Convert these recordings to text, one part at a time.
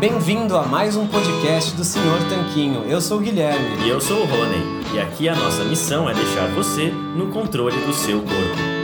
Bem-vindo a mais um podcast do Senhor Tanquinho. Eu sou o Guilherme. E eu sou o Rony. E aqui a nossa missão é deixar você no controle do seu corpo.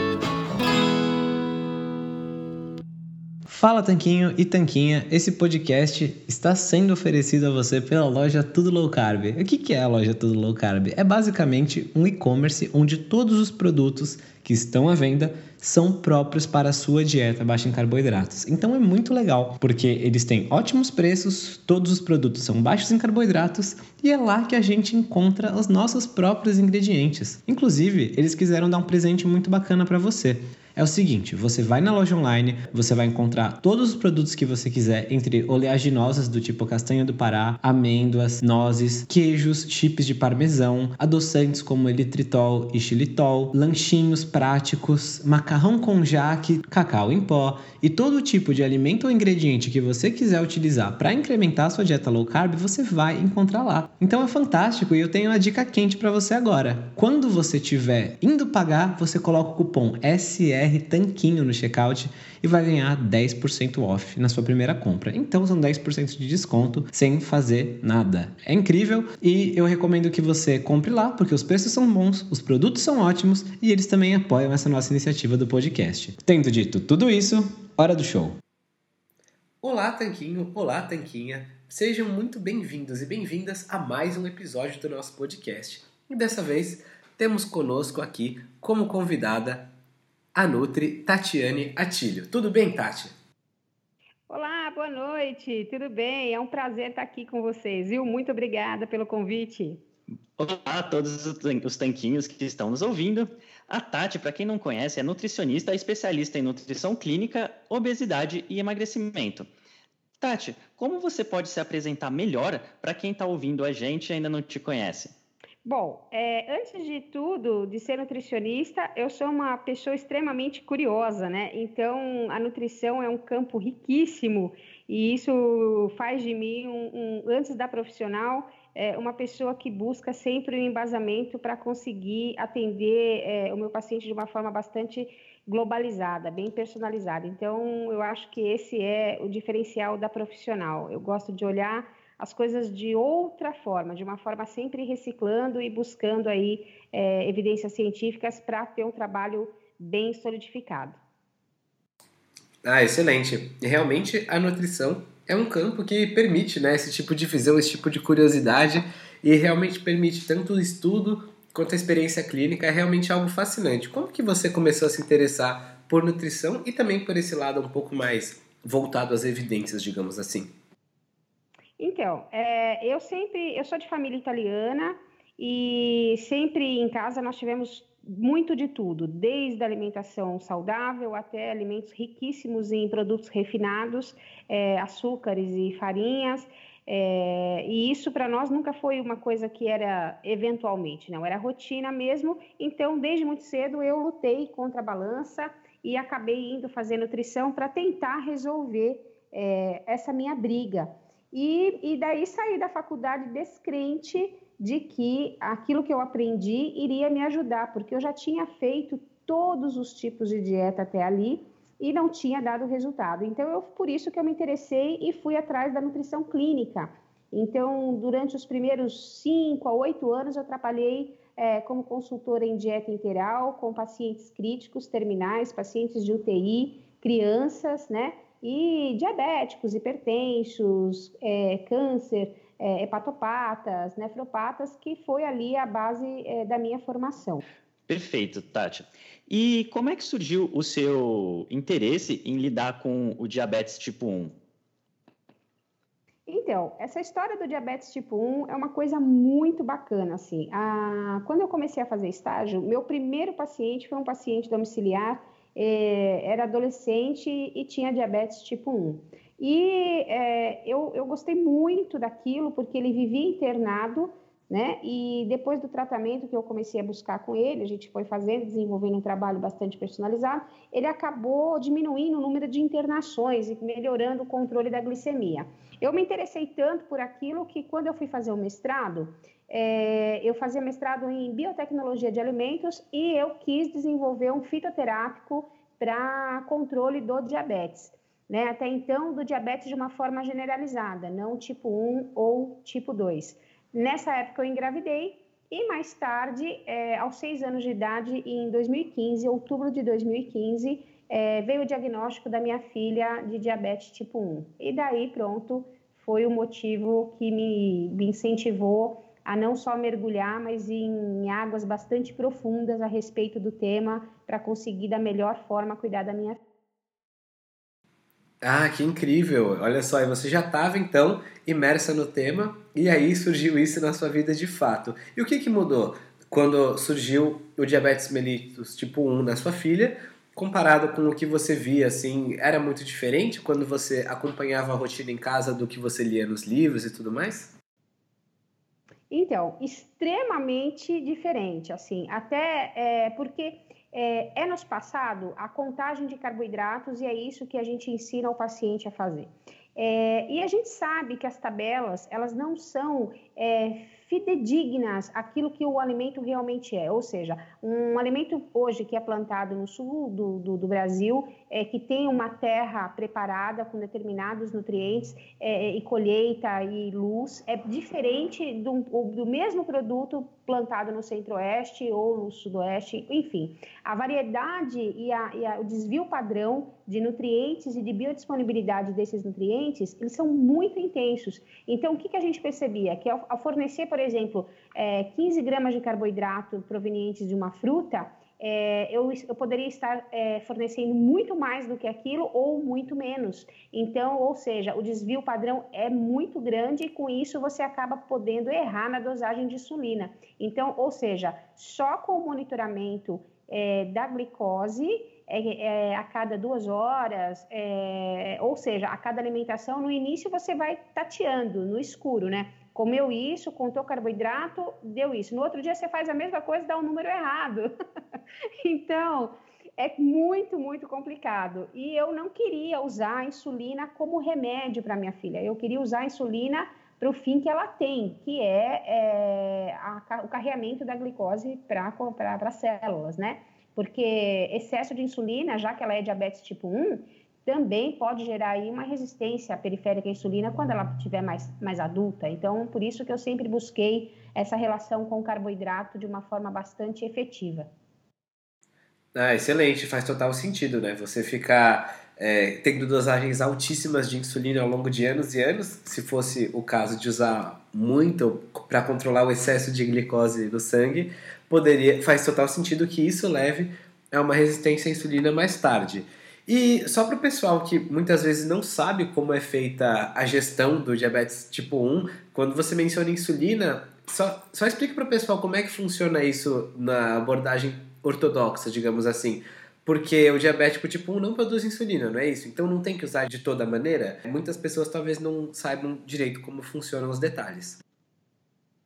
Fala Tanquinho e Tanquinha, esse podcast está sendo oferecido a você pela loja Tudo Low Carb. O que é a loja Tudo Low Carb? É basicamente um e-commerce onde todos os produtos que estão à venda são próprios para a sua dieta baixa em carboidratos. Então é muito legal, porque eles têm ótimos preços, todos os produtos são baixos em carboidratos e é lá que a gente encontra os nossos próprios ingredientes. Inclusive, eles quiseram dar um presente muito bacana para você. É o seguinte, você vai na loja online, você vai encontrar todos os produtos que você quiser, entre oleaginosas do tipo castanha do Pará, amêndoas, nozes, queijos, chips de parmesão, adoçantes como elitritol e xilitol, lanchinhos práticos, macarrão com jaque, cacau em pó e todo tipo de alimento ou ingrediente que você quiser utilizar para incrementar sua dieta low carb, você vai encontrar lá. Então é fantástico e eu tenho uma dica quente para você agora. Quando você estiver indo pagar, você coloca o cupom SR BR Tanquinho no checkout e vai ganhar 10% off na sua primeira compra. Então são 10% de desconto sem fazer nada. É incrível e eu recomendo que você compre lá porque os preços são bons, os produtos são ótimos e eles também apoiam essa nossa iniciativa do podcast. Tendo dito tudo isso, hora do show. Olá, Tanquinho! Olá, Tanquinha! Sejam muito bem-vindos e bem-vindas a mais um episódio do nosso podcast. E dessa vez temos conosco aqui como convidada a Nutri Tatiane Atilho. Tudo bem, Tati? Olá, boa noite, tudo bem? É um prazer estar aqui com vocês, viu? Muito obrigada pelo convite. Olá a todos os tanquinhos que estão nos ouvindo. A Tati, para quem não conhece, é nutricionista especialista em nutrição clínica, obesidade e emagrecimento. Tati, como você pode se apresentar melhor para quem está ouvindo a gente e ainda não te conhece? Bom, é, antes de tudo, de ser nutricionista, eu sou uma pessoa extremamente curiosa, né? Então, a nutrição é um campo riquíssimo e isso faz de mim, um, um, antes da profissional, é, uma pessoa que busca sempre um embasamento para conseguir atender é, o meu paciente de uma forma bastante globalizada, bem personalizada. Então, eu acho que esse é o diferencial da profissional. Eu gosto de olhar as coisas de outra forma, de uma forma sempre reciclando e buscando aí é, evidências científicas para ter um trabalho bem solidificado. Ah, excelente. Realmente a nutrição é um campo que permite né, esse tipo de visão, esse tipo de curiosidade e realmente permite tanto o estudo quanto a experiência clínica. É realmente algo fascinante. Como que você começou a se interessar por nutrição e também por esse lado um pouco mais voltado às evidências, digamos assim? Então, é, eu sempre, eu sou de família italiana e sempre em casa nós tivemos muito de tudo, desde alimentação saudável até alimentos riquíssimos em produtos refinados, é, açúcares e farinhas. É, e isso para nós nunca foi uma coisa que era eventualmente, não, era rotina mesmo. Então, desde muito cedo eu lutei contra a balança e acabei indo fazer nutrição para tentar resolver é, essa minha briga. E, e daí saí da faculdade descrente de que aquilo que eu aprendi iria me ajudar, porque eu já tinha feito todos os tipos de dieta até ali e não tinha dado resultado. Então, eu, por isso que eu me interessei e fui atrás da nutrição clínica. Então, durante os primeiros cinco a oito anos, eu trabalhei é, como consultora em dieta integral com pacientes críticos, terminais, pacientes de UTI, crianças, né? E diabéticos, hipertensos, é, câncer, é, hepatopatas, nefropatas, que foi ali a base é, da minha formação. Perfeito, Tati. E como é que surgiu o seu interesse em lidar com o diabetes tipo 1? Então, essa história do diabetes tipo 1 é uma coisa muito bacana, assim. A... Quando eu comecei a fazer estágio, meu primeiro paciente foi um paciente domiciliar, era adolescente e tinha diabetes tipo 1. E eh, eu, eu gostei muito daquilo, porque ele vivia internado, né? E depois do tratamento que eu comecei a buscar com ele, a gente foi fazendo, desenvolvendo um trabalho bastante personalizado, ele acabou diminuindo o número de internações e melhorando o controle da glicemia. Eu me interessei tanto por aquilo que quando eu fui fazer o mestrado, é, eu fazia mestrado em biotecnologia de alimentos e eu quis desenvolver um fitoterápico para controle do diabetes. Né? Até então, do diabetes de uma forma generalizada, não tipo 1 ou tipo 2. Nessa época eu engravidei e mais tarde, é, aos seis anos de idade, em 2015, outubro de 2015, é, veio o diagnóstico da minha filha de diabetes tipo 1. E daí, pronto, foi o motivo que me, me incentivou a não só mergulhar, mas em águas bastante profundas a respeito do tema, para conseguir da melhor forma cuidar da minha. Ah, que incrível! Olha só, você já estava então imersa no tema e aí surgiu isso na sua vida de fato. E o que, que mudou quando surgiu o diabetes mellitus tipo 1 na sua filha, comparado com o que você via, assim, era muito diferente quando você acompanhava a rotina em casa do que você lia nos livros e tudo mais? Então, extremamente diferente, assim, até é, porque é, é nos passado a contagem de carboidratos e é isso que a gente ensina ao paciente a fazer. É, e a gente sabe que as tabelas, elas não são é, fidedignas aquilo que o alimento realmente é. Ou seja, um alimento hoje que é plantado no sul do, do, do Brasil, é, que tem uma terra preparada com determinados nutrientes é, e colheita e luz, é diferente do, do mesmo produto plantado no centro-oeste ou no sudoeste, enfim. A variedade e, a, e a, o desvio padrão de nutrientes e de biodisponibilidade desses nutrientes, eles são muito intensos. Então, o que, que a gente percebia? Que ao, ao fornecer, por exemplo, é, 15 gramas de carboidrato provenientes de uma fruta, é, eu, eu, poderia estar é, fornecendo muito mais do que aquilo ou muito menos. Então, ou seja, o desvio padrão é muito grande e com isso você acaba podendo errar na dosagem de insulina. Então, ou seja, só com o monitoramento é, da glicose é, é, a cada duas horas, é, ou seja, a cada alimentação, no início você vai tateando no escuro, né? Comeu isso, contou carboidrato, deu isso. No outro dia você faz a mesma coisa e dá um número errado. então, é muito, muito complicado. E eu não queria usar a insulina como remédio para minha filha. Eu queria usar a insulina para o fim que ela tem, que é, é a, o carreamento da glicose para as células, né? Porque excesso de insulina, já que ela é diabetes tipo 1, também pode gerar aí uma resistência periférica à insulina quando ela estiver mais, mais adulta. Então, por isso que eu sempre busquei essa relação com o carboidrato de uma forma bastante efetiva. Ah, excelente, faz total sentido, né? Você ficar é, tendo dosagens altíssimas de insulina ao longo de anos e anos, se fosse o caso de usar muito para controlar o excesso de glicose no sangue, poderia faz total sentido que isso leve a uma resistência à insulina mais tarde. E só para o pessoal que muitas vezes não sabe como é feita a gestão do diabetes tipo 1, quando você menciona insulina, só, só explica para o pessoal como é que funciona isso na abordagem ortodoxa, digamos assim. Porque o diabético tipo 1 não produz insulina, não é isso? Então não tem que usar de toda maneira. Muitas pessoas talvez não saibam direito como funcionam os detalhes.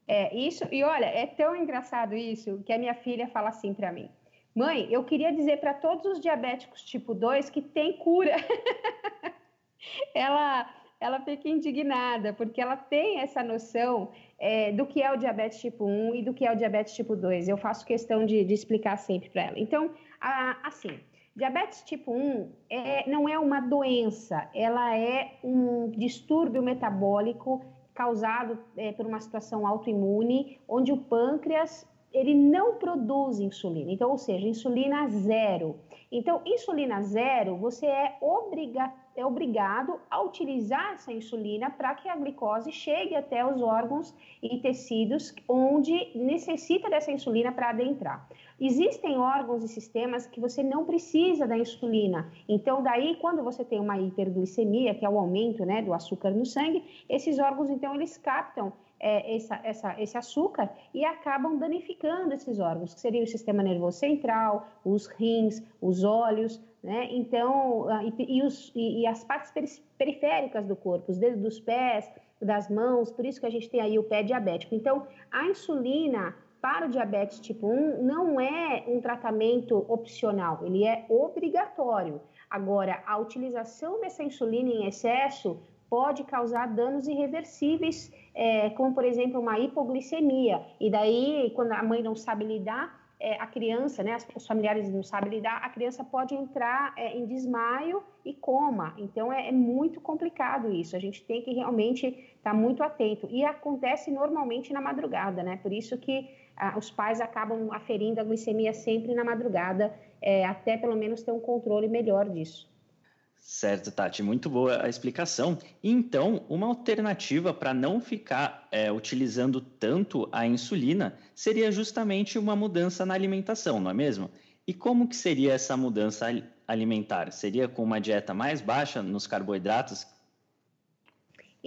É, isso, e olha, é tão engraçado isso que a minha filha fala assim para mim. Mãe, eu queria dizer para todos os diabéticos tipo 2 que tem cura. ela, ela fica indignada, porque ela tem essa noção é, do que é o diabetes tipo 1 e do que é o diabetes tipo 2. Eu faço questão de, de explicar sempre para ela. Então, a, assim, diabetes tipo 1 é, não é uma doença, ela é um distúrbio metabólico causado é, por uma situação autoimune, onde o pâncreas ele não produz insulina. Então, ou seja, insulina zero. Então, insulina zero, você é, obriga é obrigado a utilizar essa insulina para que a glicose chegue até os órgãos e tecidos onde necessita dessa insulina para adentrar. Existem órgãos e sistemas que você não precisa da insulina. Então, daí, quando você tem uma hiperglicemia, que é o aumento né, do açúcar no sangue, esses órgãos, então, eles captam é, essa, essa, esse açúcar e acabam danificando esses órgãos, que seria o sistema nervoso central, os rins, os olhos, né? Então, ah, e, e, os, e, e as partes periféricas do corpo, os dedos dos pés, das mãos, por isso que a gente tem aí o pé diabético. Então, a insulina para o diabetes tipo 1 não é um tratamento opcional, ele é obrigatório. Agora, a utilização dessa insulina em excesso pode causar danos irreversíveis, é, como por exemplo uma hipoglicemia. E daí, quando a mãe não sabe lidar, é, a criança, né, os familiares não sabem lidar, a criança pode entrar é, em desmaio e coma. Então é, é, muito complicado isso. A gente tem que realmente estar tá muito atento. E acontece normalmente na madrugada, né? Por isso que os pais acabam aferindo a glicemia sempre na madrugada, é, até pelo menos ter um controle melhor disso. Certo, Tati, muito boa a explicação. Então, uma alternativa para não ficar é, utilizando tanto a insulina seria justamente uma mudança na alimentação, não é mesmo? E como que seria essa mudança alimentar? Seria com uma dieta mais baixa nos carboidratos?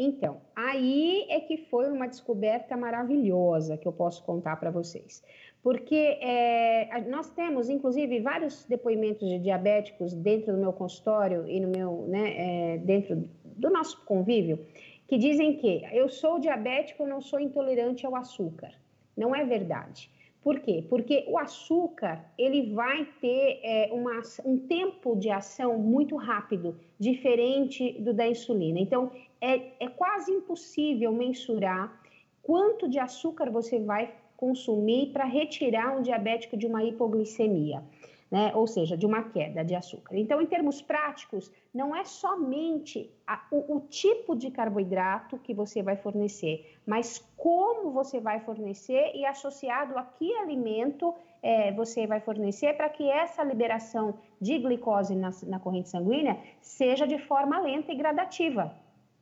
Então, aí é que foi uma descoberta maravilhosa que eu posso contar para vocês porque é, nós temos, inclusive, vários depoimentos de diabéticos dentro do meu consultório e no meu, né, é, dentro do nosso convívio, que dizem que eu sou diabético, eu não sou intolerante ao açúcar. Não é verdade. Por quê? Porque o açúcar ele vai ter é, uma, um tempo de ação muito rápido, diferente do da insulina. Então, é, é quase impossível mensurar quanto de açúcar você vai consumir para retirar um diabético de uma hipoglicemia, né? ou seja, de uma queda de açúcar. Então, em termos práticos, não é somente a, o, o tipo de carboidrato que você vai fornecer, mas como você vai fornecer e associado a que alimento é, você vai fornecer para que essa liberação de glicose na, na, corrente sanguínea seja de forma lenta e gradativa.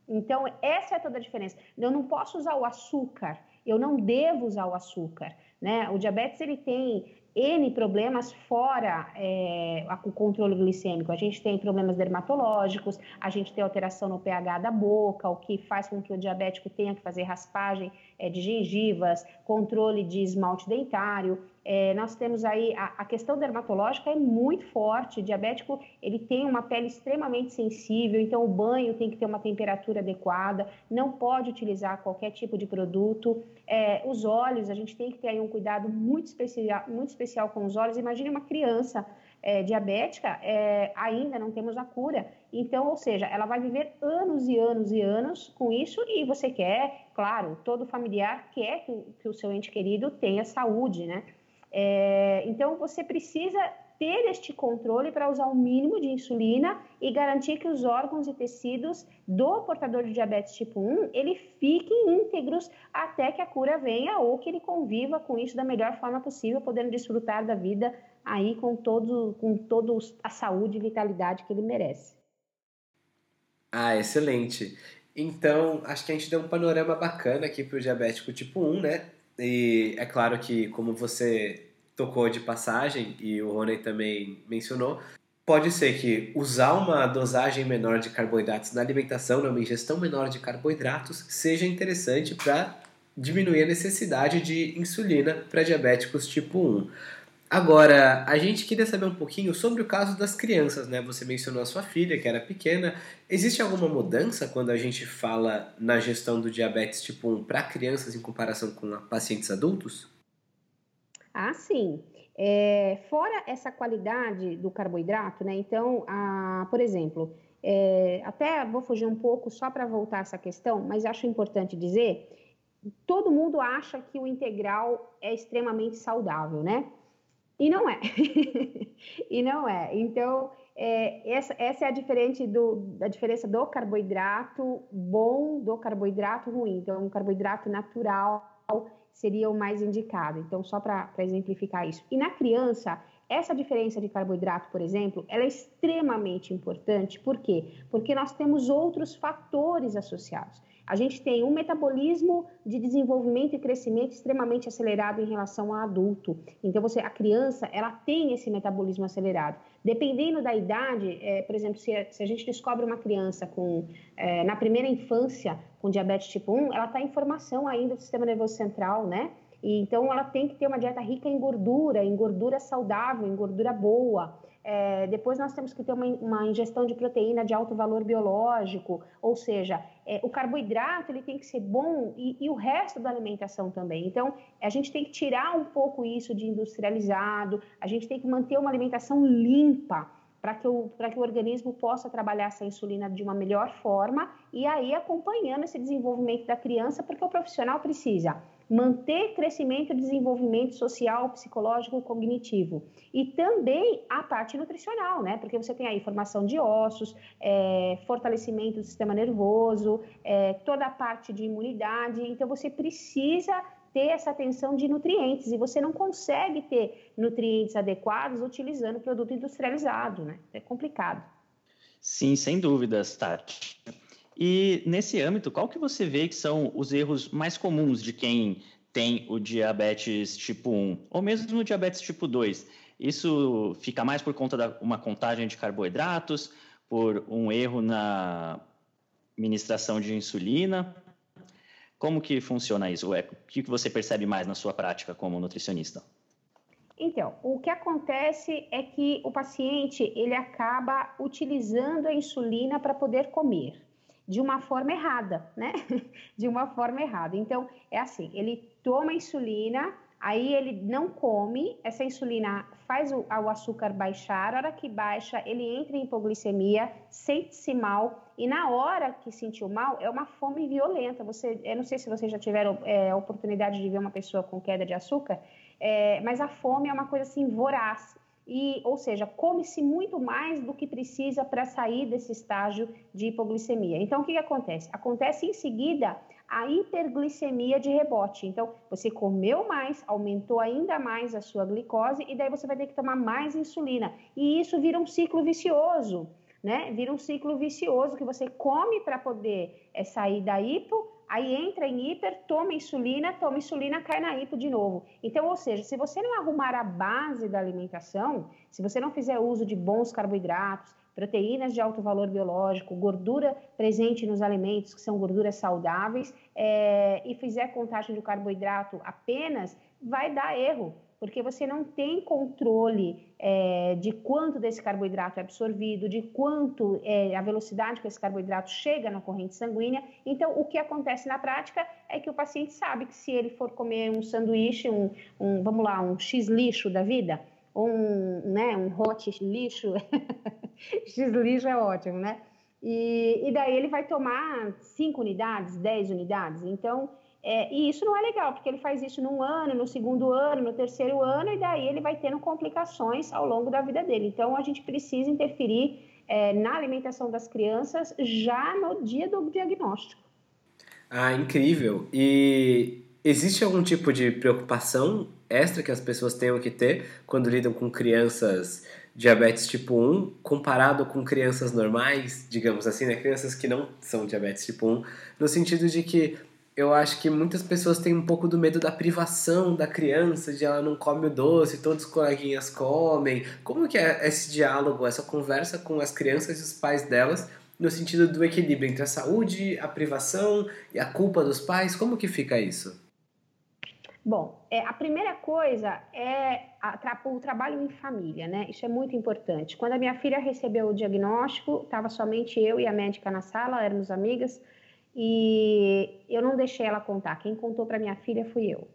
Então, essa é toda a diferença. Eu não posso usar o açúcar eu não devo usar o açúcar. Né? O diabetes ele tem N problemas fora é, o controle glicêmico. A gente tem problemas dermatológicos, a gente tem alteração no pH da boca, o que faz com que o diabético tenha que fazer raspagem é, de gengivas, controle de esmalte dentário. É, nós temos aí a, a, questão dermatológica é muito forte. O diabético ele tem uma pele extremamente sensível, então o banho tem que ter uma temperatura adequada, não pode utilizar qualquer tipo de produto. É, os olhos, a gente tem que ter aí um cuidado muito especial, muito especial com os olhos. Imagine uma criança é, diabética, é, ainda não temos a cura. Então, ou seja, ela vai viver anos e anos e anos com isso e você quer, claro, todo familiar quer que, que o seu ente querido tenha saúde, né? É, então, você precisa ter este controle para usar o mínimo de insulina e garantir que os órgãos e tecidos do portador de diabetes tipo 1, ele fiquem íntegros até que a cura venha ou que ele conviva com isso da melhor forma possível, podendo desfrutar da vida aí com todo, com todo a saúde e vitalidade que ele merece. Ah, excelente. Então, acho que a gente deu um panorama bacana aqui para o diabético tipo 1, né? E é claro que, como você tocou de passagem e o Rony também mencionou, pode ser que usar uma dosagem menor de carboidratos na alimentação, né, uma ingestão menor de carboidratos, seja interessante para diminuir a necessidade de insulina para diabéticos tipo 1. Agora, a gente queria saber um pouquinho sobre o caso das crianças, né? Você mencionou a sua filha, que era pequena. Existe alguma mudança quando a gente fala na gestão do diabetes tipo 1 para crianças em comparação com pacientes adultos? Ah, sim. É, fora essa qualidade do carboidrato, né? Então, a, por exemplo, é, até vou fugir um pouco só para voltar essa questão, mas acho importante dizer: todo mundo acha que o integral é extremamente saudável, né? E não é. e não é. Então, é, essa, essa, é a diferença do, a diferença do carboidrato bom do carboidrato ruim. Então, um carboidrato natural seria o mais indicado. Então, só para exemplificar isso. E na criança, essa diferença de carboidrato, por exemplo, ela é extremamente importante. Por quê? Porque nós temos outros fatores associados. a gente tem um metabolismo de desenvolvimento e crescimento extremamente acelerado em relação ao adulto. Então, você, a criança, ela tem esse metabolismo acelerado. Dependendo da idade, é, por exemplo, se a, se a, gente descobre uma criança com, é, na primeira infância com diabetes tipo 1, ela está em formação ainda do sistema nervoso central, né? E, então, ela tem que ter uma dieta rica em gordura, em gordura saudável, em gordura boa. É, depois nós temos que ter uma, uma, ingestão de proteína de alto valor biológico, ou seja, é, o carboidrato ele tem que ser bom e, e, o resto da alimentação também. Então, a gente tem que tirar um pouco isso de industrializado, a gente tem que manter uma alimentação limpa para que, o, que o organismo possa trabalhar essa insulina de uma melhor forma e aí acompanhando esse desenvolvimento da criança, porque o profissional precisa manter crescimento e desenvolvimento social, psicológico, cognitivo. E também a parte nutricional, né? Porque você tem aí formação de ossos, é, fortalecimento do sistema nervoso, é, toda a parte de imunidade. Então, você precisa ter essa atenção de nutrientes e você não consegue ter nutrientes adequados utilizando produto industrializado, né? É complicado. Sim, sem dúvidas, Tati. E nesse âmbito, qual que você vê que são os erros mais comuns de quem tem o diabetes tipo 1 ou mesmo no diabetes tipo 2? Isso fica mais por conta de uma contagem de carboidratos, por um erro na administração de insulina? Como que funciona isso? O que você percebe mais na sua prática como nutricionista? Então, o que acontece é que o paciente ele acaba utilizando a insulina para poder comer de uma forma errada, né? De uma forma errada. Então, é assim, ele toma insulina, aí ele não come, essa insulina faz o, o açúcar baixar, a hora que baixa, ele entra em hipoglicemia, sente-se mal, e na hora que sentiu mal, é uma fome violenta. Você, eu não sei se vocês já tiveram é, a oportunidade de ver uma pessoa com queda de açúcar, é, mas a fome é uma coisa assim voraz e, ou seja, come-se muito mais do que precisa para sair desse estágio de hipoglicemia. Então, o que, que acontece? Acontece em seguida a hiperglicemia de rebote. Então, você comeu mais, aumentou ainda mais a sua glicose e daí você vai ter que tomar mais insulina. E isso vira um ciclo vicioso, né? Vira um ciclo vicioso que você come para poder é, sair da hipo, aí entra em hiper, toma insulina, toma insulina, cai na hipo de novo. Então, ou seja, se você não arrumar a base da alimentação, se você não fizer uso de bons carboidratos, proteínas de alto valor biológico, gordura presente nos alimentos, que são gorduras saudáveis, é, e fizer contagem de carboidrato apenas, vai dar erro porque você não tem controle é, de quanto desse carboidrato é absorvido, de quanto é a velocidade que esse carboidrato chega na corrente sanguínea. Então, o que acontece na prática é que o paciente sabe que se ele for comer um sanduíche, um, um vamos lá, um X lixo da vida, ou um, né, um hot lixo, X lixo é ótimo, né? E, e daí ele vai tomar 5 unidades, 10 unidades. Então, é, e isso não é legal, porque ele faz isso num ano, no segundo ano, no terceiro ano, e daí ele vai tendo complicações ao longo da vida dele. Então, a gente precisa interferir é, na alimentação das crianças já no dia do diagnóstico. Ah, incrível! E existe algum tipo de preocupação extra que as pessoas tenham que ter quando lidam com crianças diabetes tipo 1 comparado com crianças normais, digamos assim, né? Crianças que não são diabetes tipo 1, no sentido de que eu acho que muitas pessoas têm um pouco do medo da privação da criança, de ela não come o doce, todos os coleguinhas comem. Como que é esse diálogo, essa conversa com as crianças e os pais delas, no sentido do equilíbrio entre a saúde, a privação e a culpa dos pais? Como que fica isso? Bom, é, a primeira coisa é a, o trabalho em família, né? Isso é muito importante. Quando a minha filha recebeu o diagnóstico, estava somente eu e a médica na sala, éramos amigas, e eu não deixei ela contar. Quem contou para minha filha fui eu.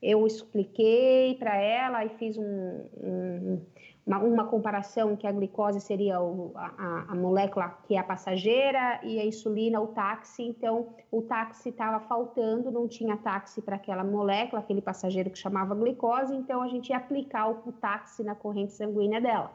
Eu expliquei para ela e fiz um, um, uma, uma, comparação que a glicose seria o, a, a, molécula que é a passageira e a insulina o táxi. Então, o táxi estava faltando, não tinha táxi para aquela molécula, aquele passageiro que chamava glicose. Então, a gente ia aplicar o, o táxi na corrente sanguínea dela.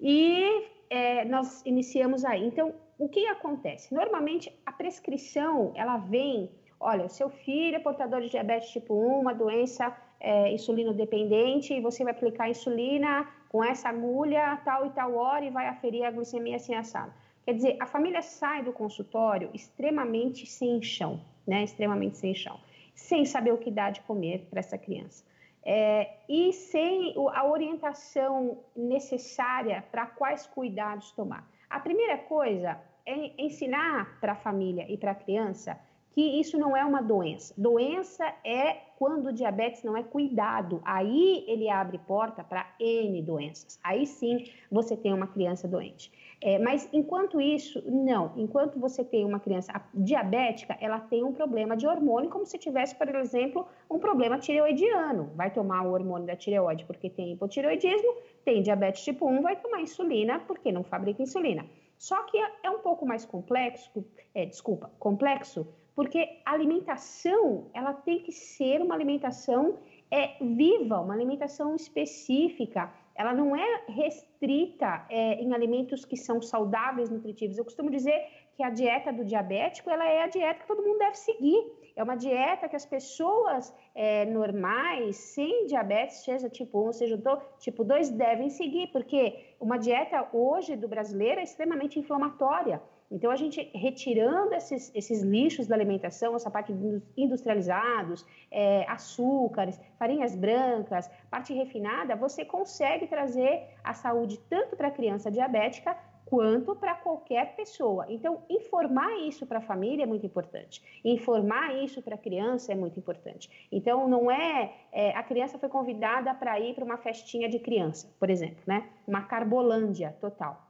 E é, nós iniciamos aí. Então, o que acontece? Normalmente a prescrição ela vem, olha, seu filho é portador de diabetes tipo 1, uma doença é, insulino-dependente, e você vai aplicar insulina com essa agulha tal e tal hora e vai aferir a glicemia assim assada. Quer dizer, a família sai do consultório extremamente sem chão, né? Extremamente sem chão, sem saber o que dá de comer para essa criança. É, e sem a orientação necessária para quais cuidados tomar. A primeira coisa é ensinar para a família e para a criança que isso não é uma doença. Doença é quando o diabetes não é cuidado. Aí ele abre porta para N doenças. Aí sim você tem uma criança doente. É, mas enquanto isso, não. Enquanto você tem uma criança diabética, ela tem um problema de hormônio, como se tivesse, por exemplo, um problema tireoidiano. Vai tomar o hormônio da tireoide porque tem hipotireoidismo, tem diabetes tipo 1, vai tomar insulina porque não fabrica insulina. Só que é um pouco mais complexo, é, desculpa, complexo, porque a alimentação ela tem que ser uma alimentação é, viva, uma alimentação específica. Ela não é restrita é, em alimentos que são saudáveis, nutritivos. Eu costumo dizer que a dieta do diabético ela é a dieta que todo mundo deve seguir. É uma dieta que as pessoas é, normais, sem diabetes, seja tipo 1, seja tipo 2, devem seguir, porque uma dieta hoje do brasileiro é extremamente inflamatória. Então, a gente retirando esses, esses lixos da alimentação, essa parte industrializados, é, açúcares, farinhas brancas, parte refinada, você consegue trazer a saúde tanto para a criança diabética quanto para qualquer pessoa. Então, informar isso para a família é muito importante. Informar isso para a criança é muito importante. Então, não é, é a criança foi convidada para ir para uma festinha de criança, por exemplo, né? Uma carbolândia total.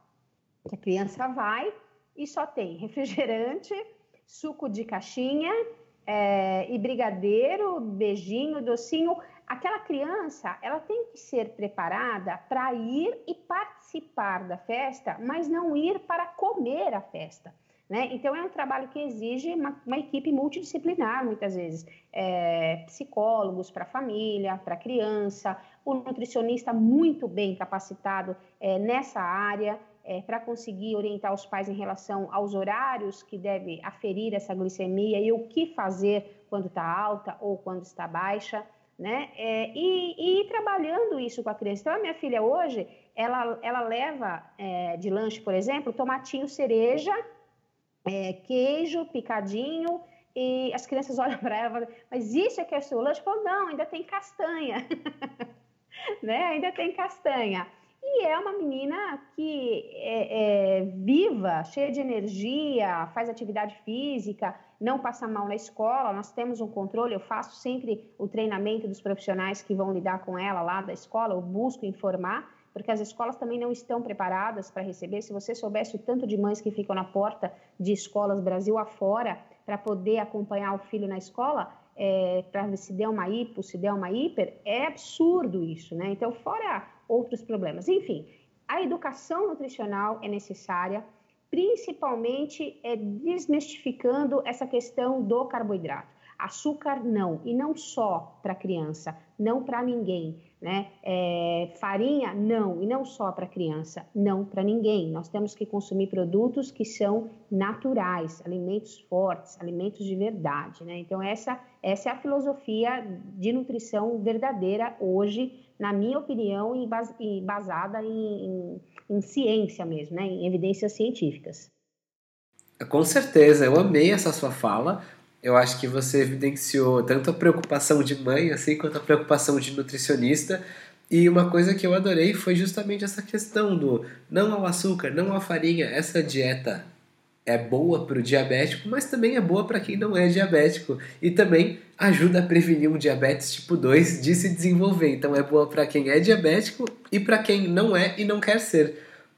A criança vai, e só tem refrigerante, suco de caixinha é, e brigadeiro, beijinho, docinho. Aquela criança, ela tem que ser preparada para ir e participar da festa, mas não ir para comer a festa. Né? Então, é um trabalho que exige uma, uma equipe multidisciplinar, muitas vezes. É, psicólogos para a família, para a criança, o nutricionista muito bem capacitado é, nessa área é, para conseguir orientar os pais em relação aos horários que deve aferir essa glicemia e o que fazer quando está alta ou quando está baixa, né? É, e, e trabalhando isso com a criança. Então, a minha filha hoje, ela, ela leva é, de lanche, por exemplo, tomatinho cereja, é, queijo picadinho, e as crianças olham para ela e falam, mas isso é que é seu lanche? Eu falo, não, ainda tem castanha, né? Ainda tem castanha. E é uma menina que é, é, viva, cheia de energia, faz atividade física, não passa mal na escola. Nós temos um controle, eu faço sempre o treinamento dos profissionais que vão lidar com ela lá da escola, eu busco informar, porque as escolas também não estão preparadas para receber. Se você soubesse o tanto de mães que ficam na porta de escolas Brasil afora para poder acompanhar o filho na escola, é, para se der uma hipo, se der uma hiper, é absurdo isso, né? Então, fora outros problemas. Enfim, a educação nutricional é necessária, principalmente é, desmistificando essa questão do carboidrato. Açúcar não, e não só para criança, não para ninguém. Né? É, farinha, não, e não só para criança, não para ninguém. Nós temos que consumir produtos que são naturais, alimentos fortes, alimentos de verdade. Né? Então, essa, essa é a filosofia de nutrição verdadeira hoje, na minha opinião, e basada em, em, em ciência mesmo, né? em evidências científicas. Com certeza, eu amei essa sua fala, eu acho que você evidenciou tanto a preocupação de mãe assim quanto a preocupação de nutricionista. E uma coisa que eu adorei foi justamente essa questão do não ao açúcar, não à farinha. Essa dieta é boa para o diabético, mas também é boa para quem não é diabético e também ajuda a prevenir um diabetes tipo 2 de se desenvolver. Então é boa para quem é diabético e para quem não é e não quer ser.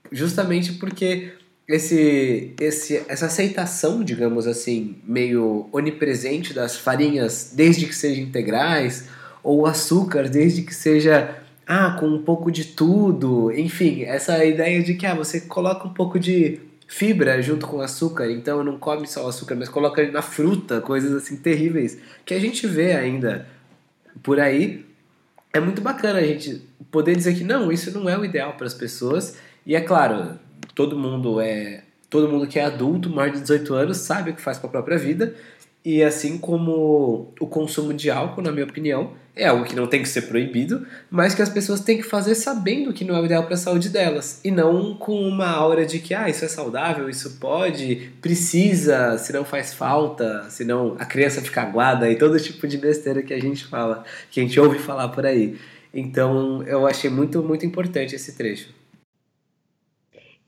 Justamente porque esse, esse, essa aceitação, digamos assim, meio onipresente das farinhas, desde que sejam integrais, ou açúcar, desde que seja ah, com um pouco de tudo, enfim, essa ideia de que ah, você coloca um pouco de fibra junto com açúcar, então não come só o açúcar, mas coloca na fruta, coisas assim terríveis, que a gente vê ainda por aí. É muito bacana a gente poder dizer que não, isso não é o ideal para as pessoas, e é claro, todo mundo é todo mundo que é adulto, maior de 18 anos, sabe o que faz com a própria vida E assim como o consumo de álcool, na minha opinião, é algo que não tem que ser proibido, mas que as pessoas têm que fazer sabendo que não é o ideal para a saúde delas. E não com uma aura de que, ah, isso é saudável, isso pode, precisa, se não faz falta, senão a criança fica aguada e todo tipo de besteira que a gente fala, que a gente ouve falar por aí. Então eu achei muito, muito importante esse trecho.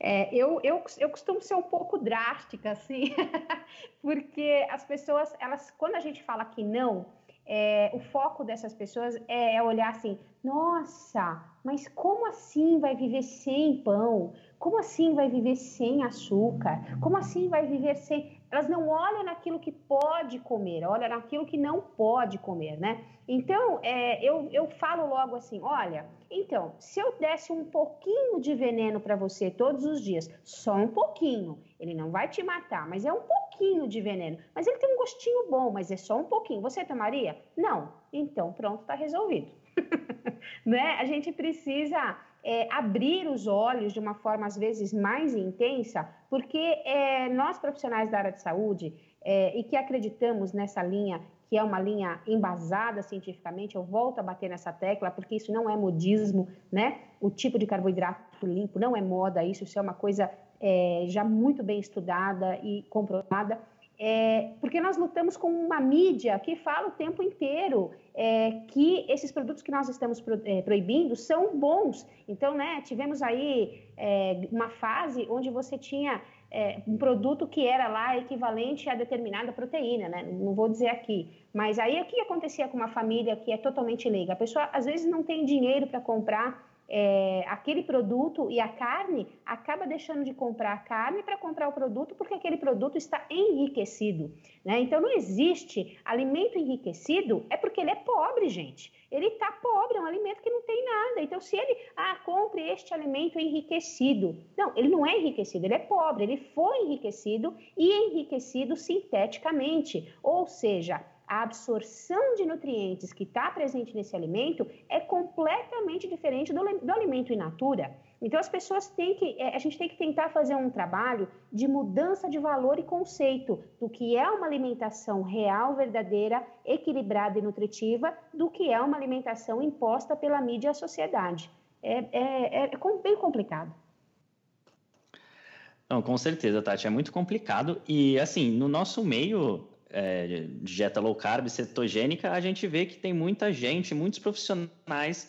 É, eu, eu, eu costumo ser um pouco drástica, assim, porque as pessoas, elas, quando a gente fala que não, é, o foco dessas pessoas é, é olhar assim, nossa, mas como assim vai viver sem pão? Como assim vai viver sem açúcar? Como assim vai viver sem elas não olham naquilo que pode comer, olham naquilo que não pode comer, né? Então, é, eu, eu falo logo assim: olha, então, se eu desse um pouquinho de veneno para você todos os dias, só um pouquinho, ele não vai te matar, mas é um pouquinho de veneno. Mas ele tem um gostinho bom, mas é só um pouquinho. Você tomaria? Não. Então, pronto, está resolvido. né? A gente precisa é, abrir os olhos de uma forma, às vezes, mais intensa, porque é, nós, profissionais da área de saúde, é, e que acreditamos nessa linha, que é uma linha embasada cientificamente, eu volto a bater nessa tecla, porque isso não é modismo, né? O tipo de carboidrato limpo não é moda, isso, isso é uma coisa é, já muito bem estudada e comprovada. É, porque nós lutamos com uma mídia que fala o tempo inteiro é, que esses produtos que nós estamos pro, é, proibindo são bons. Então, né, tivemos aí é, uma fase onde você tinha é, um produto que era lá equivalente a determinada proteína, né? Não vou dizer aqui. Mas aí o que acontecia com uma família que é totalmente leiga? A pessoa às vezes não tem dinheiro para comprar é, aquele produto e a carne, acaba deixando de comprar a carne para comprar o produto porque aquele produto está enriquecido. Né? Então não existe alimento enriquecido, é porque ele é pobre, gente. Ele está pobre, é um alimento que não tem nada. Então, se ele, ah, compre este alimento enriquecido. Não, ele não é enriquecido, ele é pobre, ele foi enriquecido e enriquecido sinteticamente. Ou seja, a absorção de nutrientes que está presente nesse alimento é completamente diferente do, do alimento in natura. Então, as pessoas têm que, é, a gente tem que tentar fazer um trabalho de mudança de valor e conceito do que é uma alimentação real, verdadeira, equilibrada e nutritiva, do que é uma alimentação imposta pela mídia a sociedade. É, é, é bem complicado. Não, com certeza, Tati, é muito complicado. E, assim, no nosso meio, é, dieta low carb, cetogênica, a gente vê que tem muita gente, muitos profissionais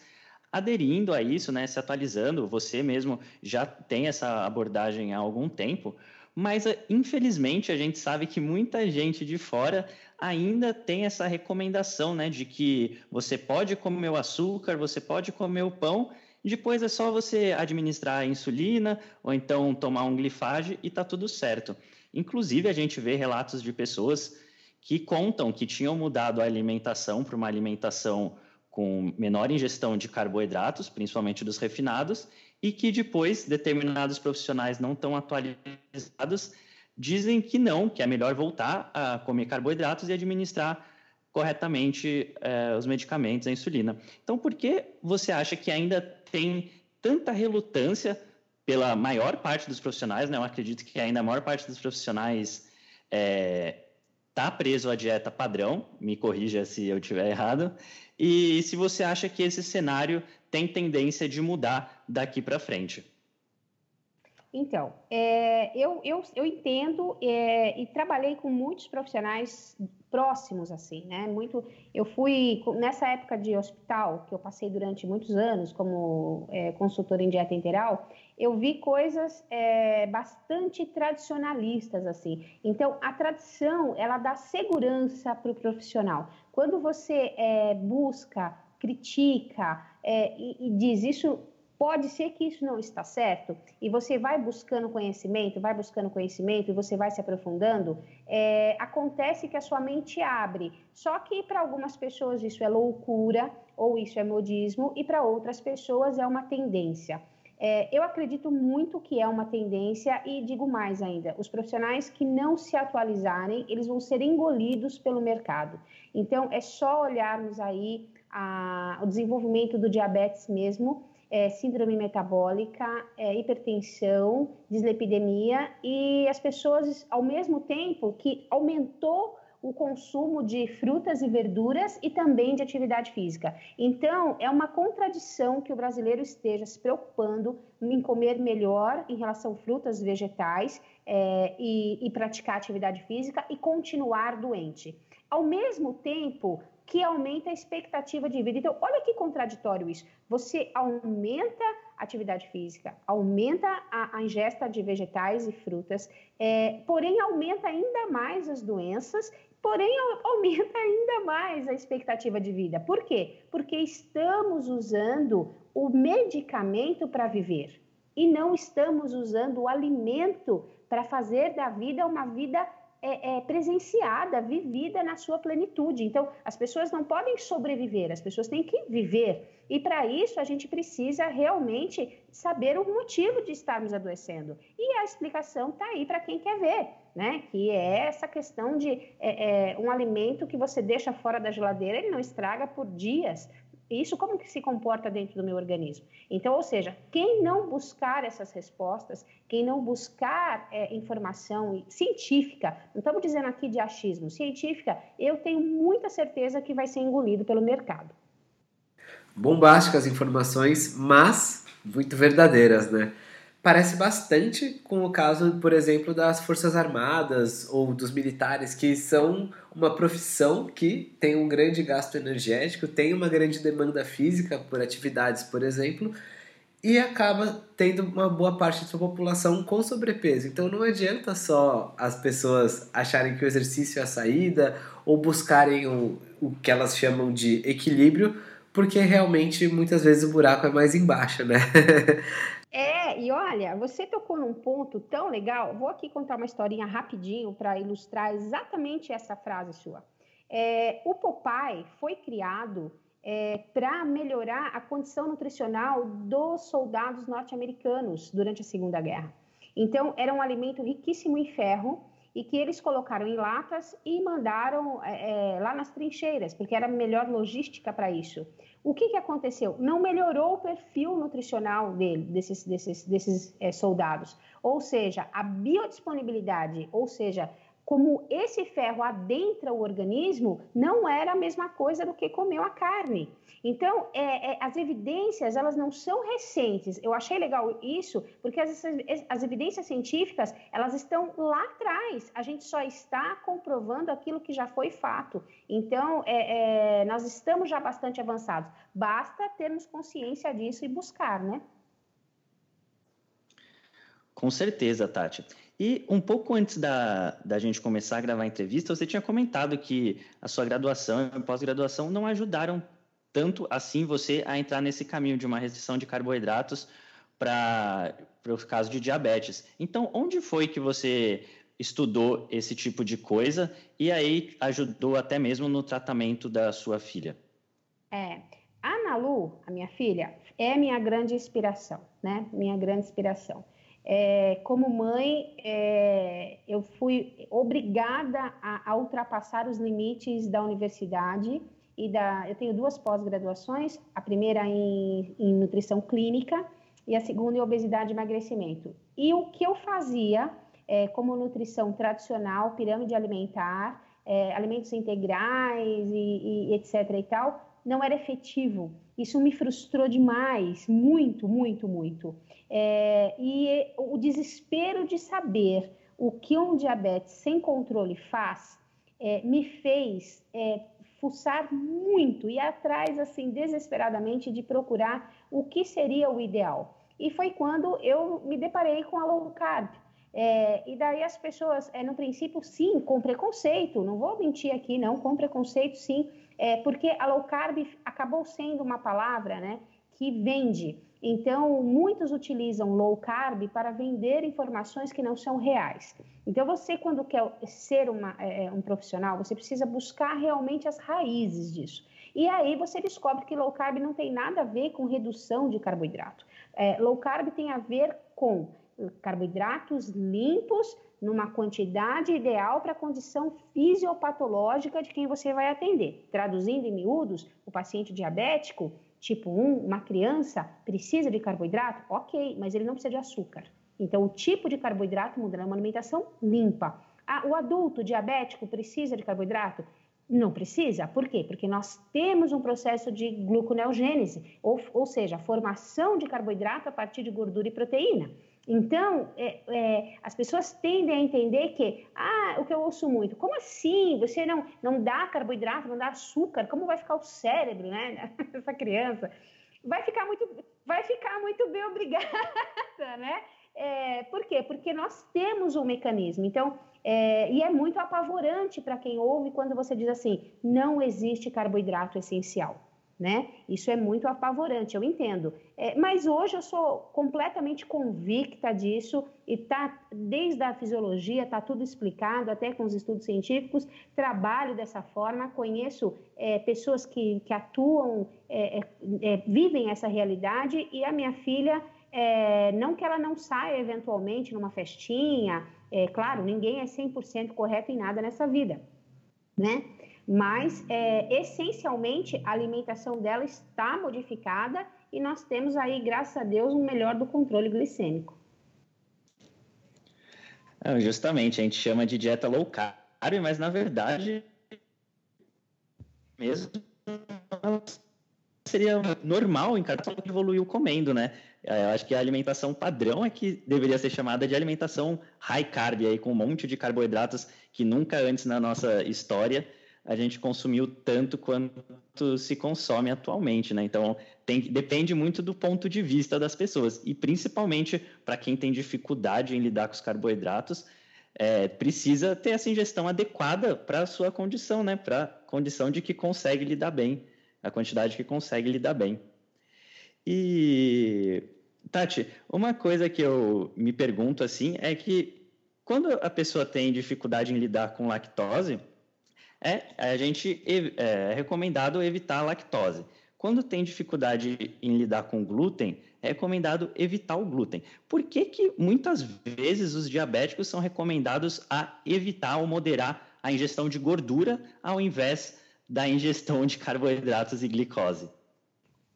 aderindo a isso, né, se atualizando. Você mesmo já tem essa abordagem há algum tempo, mas infelizmente a gente sabe que muita gente de fora ainda tem essa recomendação, né, de que você pode comer o açúcar, você pode comer o pão, depois é só você administrar a insulina ou então tomar um glifage e tá tudo certo. Inclusive a gente vê relatos de pessoas que contam que tinham mudado a alimentação para uma alimentação com menor ingestão de carboidratos, principalmente dos refinados, e que depois determinados profissionais não tão atualizados dizem que não, que é melhor voltar a comer carboidratos e administrar corretamente eh, os medicamentos, a insulina. Então, por que você acha que ainda tem tanta relutância pela maior parte dos profissionais? Né? Eu acredito que ainda a maior parte dos profissionais eh, está preso à dieta padrão, me corrija se eu estiver errado, e se você acha que esse cenário tem tendência de mudar daqui para frente. Então, é, eu, eu, eu entendo é, e trabalhei com muitos profissionais próximos, assim, né? Muito, eu fui, nessa época de hospital, que eu passei durante muitos anos como é, consultora em dieta integral, eu vi coisas é, bastante tradicionalistas, assim. Então, a tradição, ela dá segurança para o profissional. Quando você é, busca, critica é, e, e diz isso Pode ser que isso não está certo e você vai buscando conhecimento, vai buscando conhecimento e você vai se aprofundando. É, acontece que a sua mente abre. Só que para algumas pessoas isso é loucura ou isso é modismo e para outras pessoas é uma tendência. É, eu acredito muito que é uma tendência e digo mais ainda: os profissionais que não se atualizarem, eles vão ser engolidos pelo mercado. Então, é só olharmos aí a, o desenvolvimento do diabetes mesmo é, síndrome metabólica, é, hipertensão, dislipidemia e as pessoas, ao mesmo tempo que aumentou o consumo de frutas e verduras e também de atividade física. Então, é uma contradição que o brasileiro esteja se preocupando em comer melhor em relação a frutas, vegetais é, e, e praticar atividade física e continuar doente. Ao mesmo tempo, que aumenta a expectativa de vida. Então, olha que contraditório isso. Você aumenta a atividade física, aumenta a, a ingesta de vegetais e frutas, é, porém aumenta ainda mais as doenças, porém aumenta ainda mais a expectativa de vida. Por quê? Porque estamos usando o medicamento para viver e não estamos usando o alimento para fazer da vida uma vida é, é, presenciada, vivida na sua plenitude. Então, as pessoas não podem sobreviver, as pessoas têm que viver. E para isso, a gente precisa realmente saber o motivo de estarmos adoecendo. E a explicação está aí para quem quer ver, né? Que é essa questão de é, é, um alimento que você deixa fora da geladeira, ele não estraga por dias, isso como que se comporta dentro do meu organismo? Então, ou seja, quem não buscar essas respostas, quem não buscar é, informação científica, não estamos dizendo aqui de achismo, científica, eu tenho muita certeza que vai ser engolido pelo mercado. Bombásticas informações, mas muito verdadeiras, né? Parece bastante com o caso, por exemplo, das Forças Armadas ou dos militares, que são uma profissão que tem um grande gasto energético, tem uma grande demanda física por atividades, por exemplo, e acaba tendo uma boa parte da sua população com sobrepeso. Então não adianta só as pessoas acharem que o exercício é a saída ou buscarem o, o que elas chamam de equilíbrio, porque realmente muitas vezes o buraco é mais embaixo, né? É, e olha, você tocou num ponto tão legal. Vou aqui contar uma historinha rapidinho para ilustrar exatamente essa frase sua. É, o Popeye foi criado é, para melhorar a condição nutricional dos soldados norte-americanos durante a Segunda Guerra. Então, era um alimento riquíssimo em ferro e que eles colocaram em latas e mandaram é, é lá nas trincheiras, porque era melhor logística para isso. O que, que aconteceu? Não melhorou o perfil nutricional dele, desses, desses, desses é, soldados. Ou seja, a biodisponibilidade, ou seja, como esse ferro adentra o organismo, não era a mesma coisa do que comeu a carne. Então, é, é, as evidências, elas não são recentes. Eu achei legal isso, porque as, as evidências científicas, elas estão lá atrás. A gente só está comprovando aquilo que já foi fato. Então, é, é nós estamos já bastante avançados. Basta termos consciência disso e buscar, né? Com certeza, Tati. E um pouco antes da, da gente começar a gravar a entrevista, você tinha comentado que a sua graduação e pós-graduação não ajudaram tanto assim você a entrar nesse caminho de uma restrição de carboidratos para o caso de diabetes. Então, onde foi que você estudou esse tipo de coisa e aí ajudou até mesmo no tratamento da sua filha? É, a Ana Lu, a minha filha, é minha grande inspiração, né? Minha grande inspiração. É, como mãe, é, eu fui obrigada a, a, ultrapassar os limites da universidade e da. Eu tenho duas pós-graduações, a primeira em, em, nutrição clínica e a segunda em obesidade e emagrecimento. E o que eu fazia, é, como nutrição tradicional, pirâmide alimentar, é, alimentos integrais e, e etc. e tal, não era efetivo. Isso me frustrou demais, muito, muito, muito. É, e o desespero de saber o que um diabetes sem controle faz é, me fez é, fuçar muito e atrás, assim, desesperadamente de procurar o que seria o ideal. E foi quando eu me deparei com a low carb. É, e daí as pessoas, é, no princípio, sim, com preconceito, não vou mentir aqui, não, com preconceito, sim, é, porque a low carb acabou sendo uma palavra né, que vende. Então, muitos utilizam low carb para vender informações que não são reais. Então, você, quando quer ser uma, é, é, um profissional, você precisa buscar realmente as raízes disso. E aí você descobre que low carb não tem nada a ver com redução de carboidrato. É, low carb tem a ver com carboidratos limpos numa quantidade ideal para a condição fisiopatológica de quem você vai atender. Traduzindo em miúdos, o paciente diabético tipo 1, uma criança, precisa de carboidrato? Ok, mas ele não precisa de açúcar. Então, o tipo de carboidrato muda, é uma alimentação limpa. Ah, o adulto diabético precisa de carboidrato? Não precisa. Por quê? Porque nós temos um processo de gluconeogênese, ou, ou seja, formação de carboidrato a partir de gordura e proteína. Então, é, é, as pessoas tendem a entender que, ah, o que eu ouço muito, como assim? Você não, não dá carboidrato, não dá açúcar, como vai ficar o cérebro, né, dessa criança? Vai ficar muito, vai ficar muito bem obrigada, né? É, por quê? Porque nós temos um mecanismo. Então, é, e é muito apavorante para quem ouve quando você diz assim: não existe carboidrato essencial né? Isso é muito apavorante, eu entendo. É, mas hoje eu sou completamente convicta disso e tá desde a fisiologia tá tudo explicado, até com os estudos científicos. Trabalho dessa forma, conheço é, pessoas que, que atuam, é, é, é vivem essa realidade e a minha filha é, não que ela não saia eventualmente numa festinha, é claro, ninguém é 100% correto em nada nessa vida, né? Mas é, essencialmente a alimentação dela está modificada e nós temos aí, graças a Deus, um melhor do controle glicêmico. justamente, a gente chama de dieta low carb, mas na verdade, mesmo seria normal em cada que evoluiu comendo, né? É, eu acho que a alimentação padrão é que deveria ser chamada de alimentação high carb, aí com um monte de carboidratos que nunca antes na nossa história a gente consumiu tanto quanto se consome atualmente, né? Então, tem, depende muito do ponto de vista das pessoas. E principalmente para quem tem dificuldade em lidar com os carboidratos, é, precisa ter essa ingestão adequada para a sua condição, né? Para a condição de que consegue lidar bem, a quantidade que consegue lidar bem. E, Tati, uma coisa que eu me pergunto assim é que quando a pessoa tem dificuldade em lidar com lactose, é a gente é, é recomendado evitar a lactose. Quando tem dificuldade em lidar com glúten, é recomendado evitar o glúten. Por que, que muitas vezes os diabéticos são recomendados a evitar ou moderar a ingestão de gordura ao invés da ingestão de carboidratos e glicose?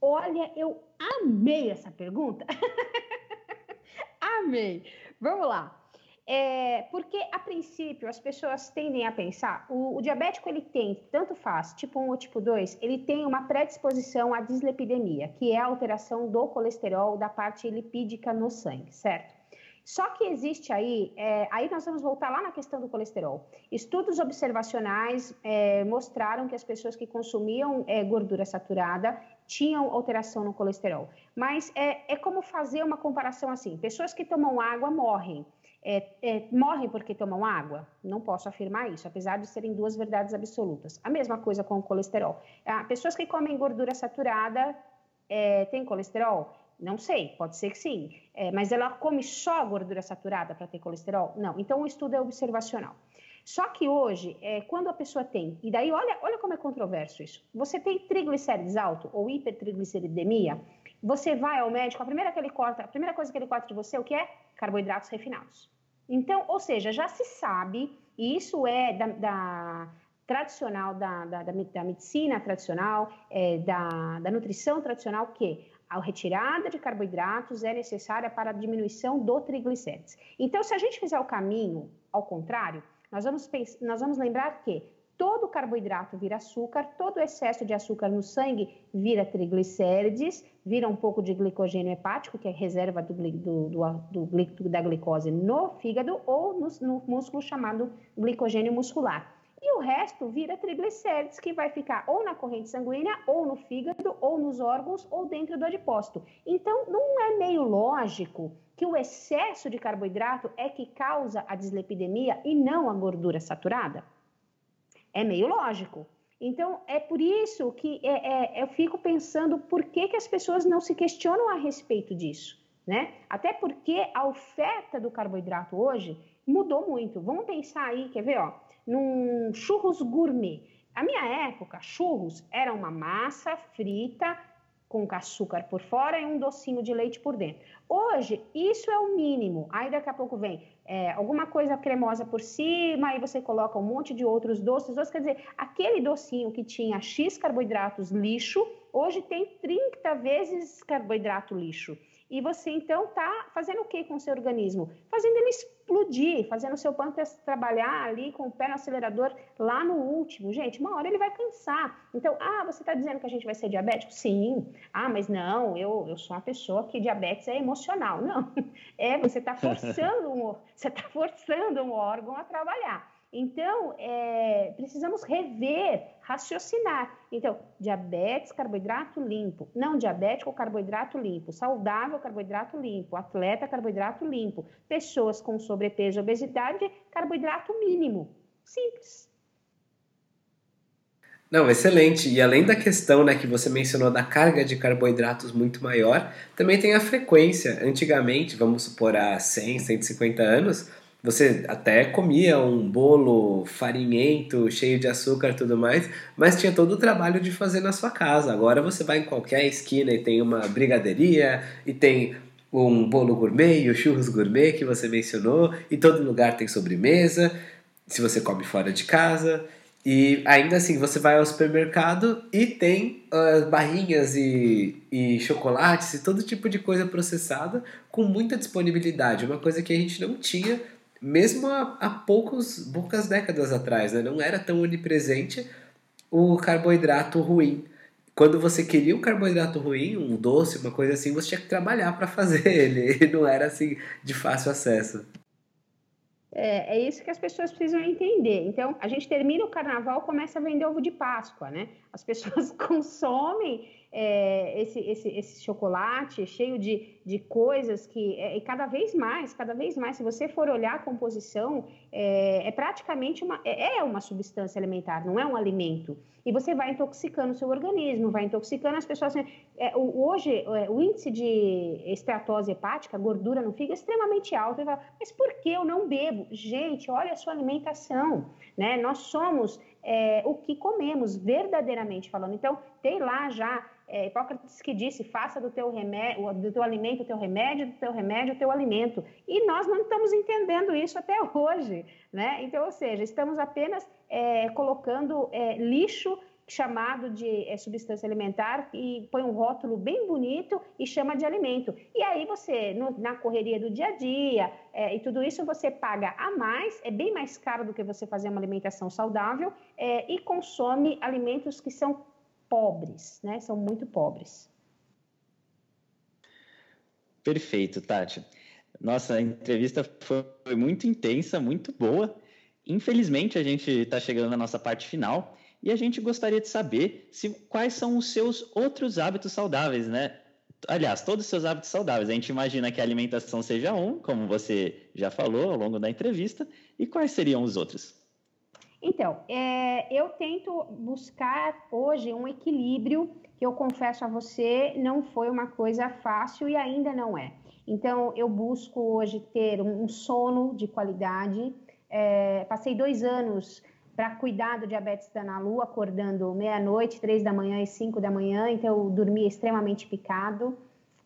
Olha, eu amei essa pergunta. amei. Vamos lá. É, porque, a princípio, as pessoas tendem a pensar, o, o, diabético ele tem, tanto faz, tipo 1 ou tipo 2, ele tem uma predisposição à dislipidemia, que é a alteração do colesterol da parte lipídica no sangue, certo? Só que existe aí, é, aí nós vamos voltar lá na questão do colesterol. Estudos observacionais é, mostraram que as pessoas que consumiam é, gordura saturada tinham alteração no colesterol. Mas é, é como fazer uma comparação assim: pessoas que tomam água morrem é, é, morrem porque tomam água? Não posso afirmar isso, apesar de serem duas verdades absolutas. A mesma coisa com o colesterol. Ah, pessoas que comem gordura saturada é, têm colesterol? Não sei, pode ser que sim. É, mas ela come só gordura saturada para ter colesterol? Não. Então o estudo é observacional. Só que hoje, é, quando a pessoa tem, e daí olha, olha como é controverso isso. Você tem triglicérides alto ou hipertrigliceridemia, você vai ao médico, a primeira, que ele corta, a primeira coisa que ele corta de você o que é? Carboidratos refinados. Então, ou seja, já se sabe, e isso é da, da tradicional, da, da, da, medicina tradicional, é, da, da nutrição tradicional, que a retirada de carboidratos é necessária para a diminuição do triglicérides. Então, se a gente fizer o caminho ao contrário, nós vamos, nós vamos lembrar que todo carboidrato vira açúcar, todo excesso de açúcar no sangue vira triglicérides, vira um pouco de glicogênio hepático, que é reserva do, do, do, da glicose no fígado ou no, no músculo chamado glicogênio muscular. E o resto vira triglicérides, que vai ficar ou na corrente sanguínea, ou no fígado, ou nos órgãos, ou dentro do adipócito. Então, não é meio lógico que o excesso de carboidrato é que causa a dislipidemia e não a gordura saturada? É meio lógico. Então, é por isso que é, é, eu fico pensando por que, que as pessoas não se questionam a respeito disso, né? Até porque a oferta do carboidrato hoje mudou muito. Vamos pensar aí, quer ver, ó, num churros gourmet. A minha época, churros era uma massa frita com açúcar por fora e um docinho de leite por dentro. Hoje, isso é o mínimo. Aí daqui a pouco vem é, alguma coisa cremosa por cima, aí você coloca um monte de outros doces, doces. Quer dizer, aquele docinho que tinha X carboidratos lixo, hoje tem 30 vezes carboidrato lixo. E você então está fazendo o que com o seu organismo? Fazendo ele explodir, fazendo o seu pâncreas trabalhar ali com o pé no acelerador lá no último. Gente, uma hora ele vai cansar. Então, ah, você está dizendo que a gente vai ser diabético? Sim. Ah, mas não, eu, eu sou uma pessoa que diabetes é emocional. Não. É, você está forçando um, você está forçando um órgão a trabalhar. Então, é, precisamos rever, raciocinar. Então, diabetes, carboidrato limpo. Não diabético, carboidrato limpo. Saudável, carboidrato limpo. Atleta, carboidrato limpo. Pessoas com sobrepeso, obesidade, carboidrato mínimo. Simples. Não, excelente. E além da questão né, que você mencionou da carga de carboidratos muito maior, também tem a frequência. Antigamente, vamos supor há 100, 150 anos, você até comia um bolo farinhento, cheio de açúcar e tudo mais, mas tinha todo o trabalho de fazer na sua casa. Agora você vai em qualquer esquina e tem uma brigadeiria e tem um bolo gourmet e o churros gourmet que você mencionou, e todo lugar tem sobremesa, se você come fora de casa. E ainda assim, você vai ao supermercado e tem uh, barrinhas e, e chocolates e todo tipo de coisa processada com muita disponibilidade. Uma coisa que a gente não tinha mesmo há, há poucos, poucas décadas atrás, né? não era tão onipresente o carboidrato ruim. Quando você queria um carboidrato ruim, um doce, uma coisa assim, você tinha que trabalhar para fazer ele. Não era assim de fácil acesso. É, é, isso que as pessoas precisam entender. Então, a gente termina o carnaval, começa a vender ovo de Páscoa, né? As pessoas consomem é, esse, esse, esse chocolate cheio de, de coisas que, é, e cada vez mais, cada vez mais, se você for olhar a composição, é, é praticamente uma, é, é uma substância alimentar, não é um alimento. E você vai intoxicando o seu organismo, vai intoxicando as pessoas. É, hoje, é, o índice de esteatose hepática, gordura no fígado, é extremamente alto. Mas por que eu não bebo? Gente, olha a sua alimentação. Né? Nós somos o que comemos, verdadeiramente falando. Então, tem lá já é, Hipócrates que disse: faça do teu, remédio, do teu alimento o teu remédio, do teu remédio o teu alimento. E nós não estamos entendendo isso até hoje. Né? Então, ou seja, estamos apenas é, colocando é, lixo chamado de é, substância alimentar e põe um rótulo bem bonito e chama de alimento. E aí você, no, na correria do dia a dia é, e tudo isso, você paga a mais, é bem mais caro do que você fazer uma alimentação saudável é, e consome alimentos que são pobres, né? São muito pobres. Perfeito, Tati. Nossa, a entrevista foi muito intensa, muito boa. Infelizmente, a gente está chegando na nossa parte final e a gente gostaria de saber se, quais são os seus outros hábitos saudáveis, né? Aliás, todos os seus hábitos saudáveis. A gente imagina que a alimentação seja um, como você já falou ao longo da entrevista, e quais seriam os outros? Então, é, eu tento buscar hoje um equilíbrio que eu confesso a você não foi uma coisa fácil e ainda não é. Então, eu busco hoje ter um, sono de qualidade. É, passei dois anos para cuidar do diabetes da Ana Lu, acordando meia-noite, três da manhã e cinco da manhã, então eu dormia extremamente picado.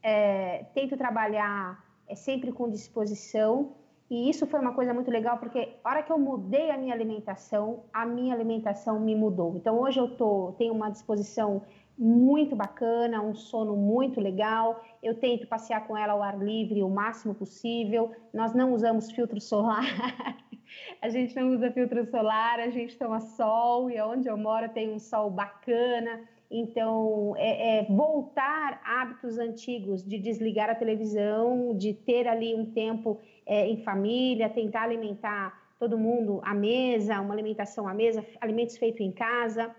É, tento trabalhar é, sempre com disposição e isso foi uma coisa muito legal, porque a hora que eu mudei a minha alimentação, a minha alimentação me mudou. Então hoje eu tô, tenho uma disposição muito bacana, um sono muito legal. Eu tento passear com ela ao ar livre o máximo possível. Nós não usamos filtro solar. a gente não usa filtro solar, a gente toma sol e onde eu moro tem um sol bacana. Então, é, é, voltar hábitos antigos de desligar a televisão, de ter ali um tempo é, em família, tentar alimentar todo mundo à mesa, uma alimentação à mesa, alimentos feitos em casa,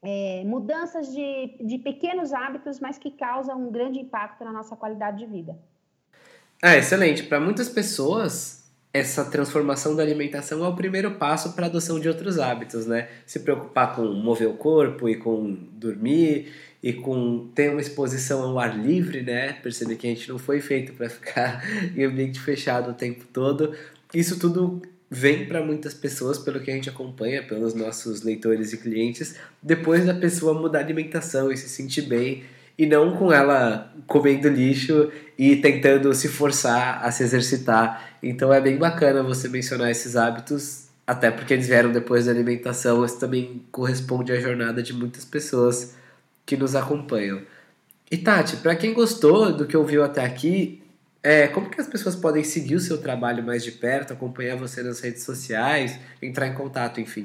é, mudanças de, de pequenos hábitos, mas que causam um grande impacto na nossa qualidade de vida. Ah, excelente. Para muitas pessoas, essa transformação da alimentação é o primeiro passo para a adoção de outros hábitos, né? Se preocupar com mover o corpo e com dormir e com ter uma exposição ao ar livre, né? Perceber que a gente não foi feito para ficar em ambiente fechado o tempo todo. Isso tudo vem para muitas pessoas, pelo que a gente acompanha, pelos nossos leitores e clientes, depois da pessoa mudar a alimentação e se sentir bem e não com ela comendo lixo e tentando se forçar a se exercitar. Então é bem bacana você mencionar esses hábitos, até porque eles vieram depois da alimentação, isso também corresponde à jornada de muitas pessoas que nos acompanham. E Tati, para quem gostou do que ouviu até aqui, é, como que as pessoas podem seguir o seu trabalho mais de perto, acompanhar você nas redes sociais, entrar em contato, enfim?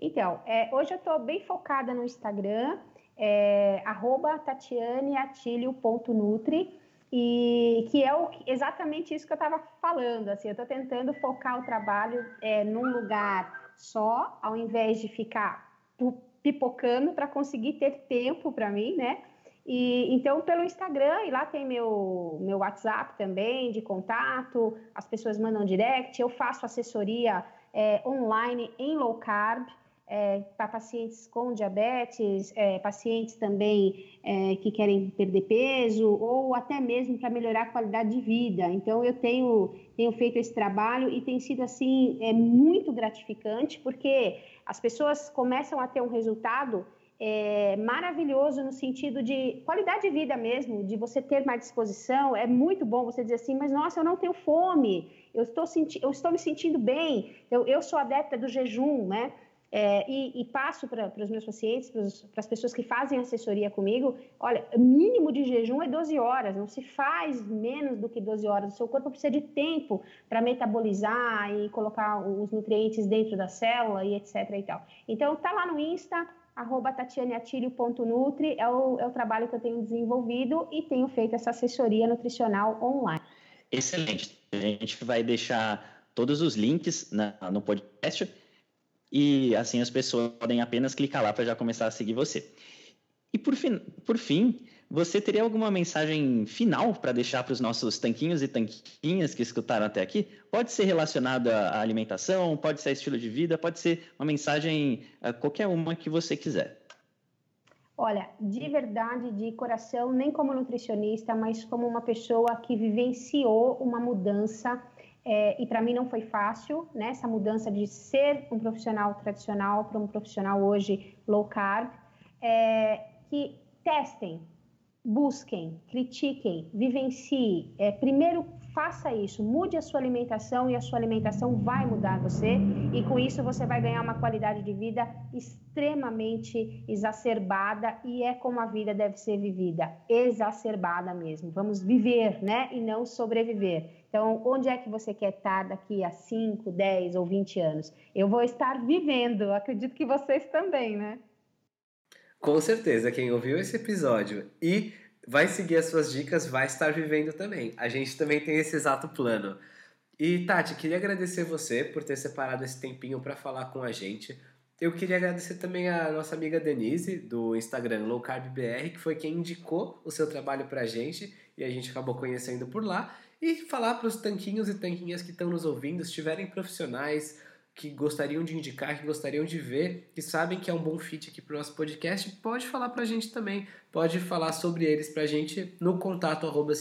Então, é, hoje eu estou bem focada no Instagram, é, tatianeatilio.nutri, e que é o, exatamente isso que eu estava falando. Assim, eu estou tentando focar o trabalho é, num lugar só, ao invés de ficar pipocando para conseguir ter tempo para mim, né? E, então, pelo Instagram, e lá tem meu, meu WhatsApp também de contato, as pessoas mandam direct, eu faço assessoria é, online em low carb, é, para pacientes com diabetes, é, pacientes também é, que querem perder peso, ou até mesmo para melhorar a qualidade de vida. Então, eu tenho, tenho feito esse trabalho e tem sido, assim, é muito gratificante, porque as pessoas começam a ter um resultado é, maravilhoso no sentido de qualidade de vida mesmo, de você ter mais disposição. É muito bom você dizer assim, mas nossa, eu não tenho fome, eu estou, senti eu estou me sentindo bem. Então, eu sou adepta do jejum, né? É, e, e, passo para os meus pacientes, para as pessoas que fazem assessoria comigo, olha, mínimo de jejum é 12 horas, não se faz menos do que 12 horas. O seu corpo precisa de tempo para metabolizar e colocar os nutrientes dentro da célula e etc. E tal. Então, tá lá no Insta, arroba tatianeatilio.nutri, é o, é o trabalho que eu tenho desenvolvido e tenho feito essa assessoria nutricional online. Excelente. A gente vai deixar todos os links na, no podcast e assim as pessoas podem apenas clicar lá para já começar a seguir você. E por fim, por fim você teria alguma mensagem final para deixar para os nossos tanquinhos e tanquinhas que escutaram até aqui? Pode ser relacionada à alimentação, pode ser estilo de vida, pode ser uma mensagem, eh, qualquer uma que você quiser. Olha, de verdade, de coração, nem como nutricionista, mas como uma pessoa que vivenciou uma mudança é, e para mim não foi fácil, né? Essa mudança de ser um profissional tradicional para um profissional hoje low carb. É, que testem, busquem, critiquem, vivenciem. É, primeiro, faça isso, mude a sua alimentação e a sua alimentação vai mudar você. E com isso, você vai ganhar uma qualidade de vida extremamente exacerbada e é como a vida deve ser vivida, exacerbada mesmo. Vamos viver, né? E não sobreviver. Então, onde é que você quer estar daqui a 5, 10 ou 20 anos? Eu vou estar vivendo, acredito que vocês também, né? Com certeza, quem ouviu esse episódio e vai seguir as suas dicas vai estar vivendo também. A gente também tem esse exato plano. E Tati, queria agradecer você por ter separado esse tempinho para falar com a gente. Eu queria agradecer também a nossa amiga Denise, do Instagram LowCarbBR, que foi quem indicou o seu trabalho para a gente e a gente acabou conhecendo por lá. E falar para os tanquinhos e tanquinhas que estão nos ouvindo, se tiverem profissionais que gostariam de indicar, que gostariam de ver, que sabem que é um bom fit aqui para o nosso podcast, pode falar para a gente também. Pode falar sobre eles para a gente no contato arroba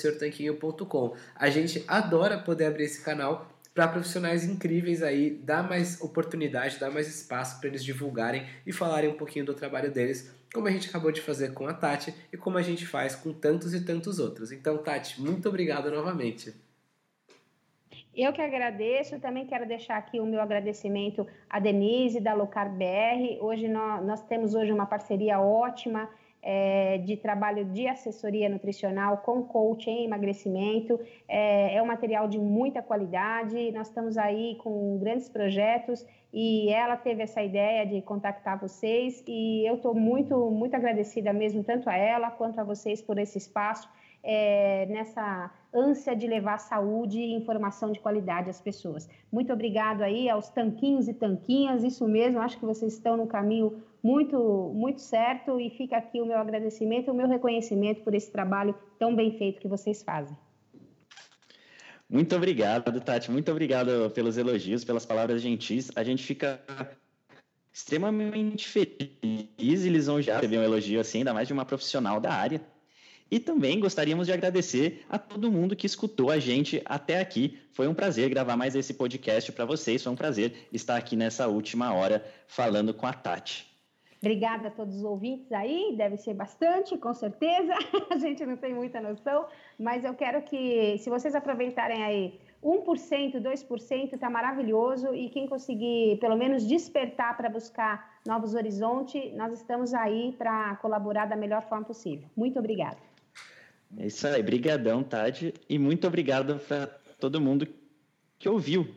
A gente adora poder abrir esse canal para profissionais incríveis aí, dar mais oportunidade, dar mais espaço para eles divulgarem e falarem um pouquinho do trabalho deles, como a gente acabou de fazer com a Tati e como a gente faz com tantos e tantos outros. Então, Tati, muito obrigado novamente. Eu que agradeço, também quero deixar aqui o meu agradecimento à Denise, da Locar BR. Hoje nós, nós temos hoje uma parceria ótima é, de trabalho de assessoria nutricional com coach em emagrecimento. É, é um material de muita qualidade, nós estamos aí com grandes projetos e ela teve essa ideia de contactar vocês e eu estou muito, muito agradecida mesmo, tanto a ela quanto a vocês por esse espaço é, nessa ânsia de levar saúde e informação de qualidade às pessoas. Muito obrigado aí aos tanquinhos e tanquinhas, isso mesmo, acho que vocês estão no caminho muito, muito certo e fica aqui o meu agradecimento o meu reconhecimento por esse trabalho tão bem feito que vocês fazem. Muito obrigado, Tati. Muito obrigado pelos elogios, pelas palavras gentis. A gente fica extremamente feliz e lisonjeado receber um elogio assim, ainda mais de uma profissional da área. E também gostaríamos de agradecer a todo mundo que escutou a gente até aqui. Foi um prazer gravar mais esse podcast para vocês. Foi um prazer estar aqui nessa última hora falando com a Tati. Obrigada a todos os ouvintes aí, deve ser bastante, com certeza. A gente não tem muita noção, mas eu quero que, se vocês aproveitarem aí 1%, 2%, está maravilhoso. E quem conseguir, pelo menos, despertar para buscar novos horizontes, nós estamos aí para colaborar da melhor forma possível. Muito obrigada. É isso aí, brigadão, Tati, e muito obrigado para todo mundo que ouviu.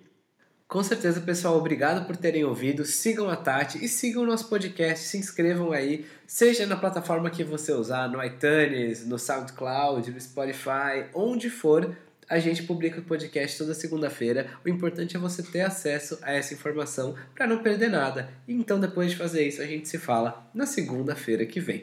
Com certeza, pessoal, obrigado por terem ouvido. Sigam a Tati e sigam o nosso podcast. Se inscrevam aí, seja na plataforma que você usar, no iTunes, no SoundCloud, no Spotify, onde for. A gente publica o podcast toda segunda-feira. O importante é você ter acesso a essa informação para não perder nada. Então, depois de fazer isso, a gente se fala na segunda-feira que vem.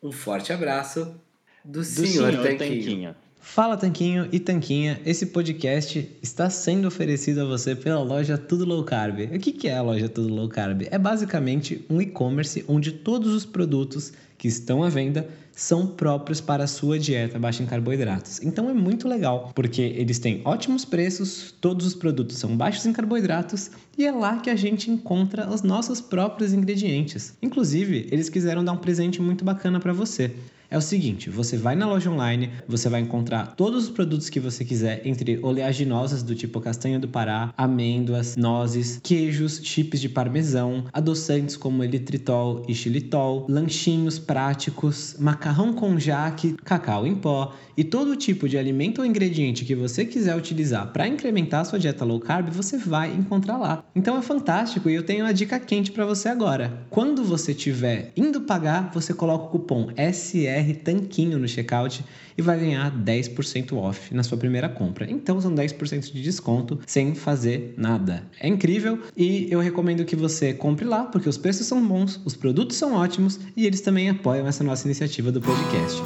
Um forte abraço do, do Senhor, Senhor Tanquinho. Tanquinho. Fala Tanquinho e Tanquinha, esse podcast está sendo oferecido a você pela loja Tudo Low Carb. O que é a loja Tudo Low Carb? É basicamente um e-commerce onde todos os produtos que estão à venda são próprios para a sua dieta baixa em carboidratos. Então é muito legal, porque eles têm ótimos preços, todos os produtos são baixos em carboidratos e é lá que a gente encontra os nossos próprios ingredientes. Inclusive, eles quiseram dar um presente muito bacana para você é o seguinte: você vai na loja online, você vai encontrar todos os produtos que você quiser, entre oleaginosas do tipo castanha do Pará, amêndoas, nozes, queijos, chips de parmesão, adoçantes como elitritol e xilitol, lanchinhos práticos, macarrão com jaque, cacau em pó e todo tipo de alimento ou ingrediente que você quiser utilizar para incrementar a sua dieta low carb, você vai encontrar lá. Então é fantástico e eu tenho uma dica quente para você agora. Quando você estiver indo pagar, você coloca o cupom SR BR Tanquinho no checkout e vai ganhar 10% off na sua primeira compra. Então são 10% de desconto sem fazer nada. É incrível e eu recomendo que você compre lá porque os preços são bons, os produtos são ótimos e eles também apoiam essa nossa iniciativa do podcast.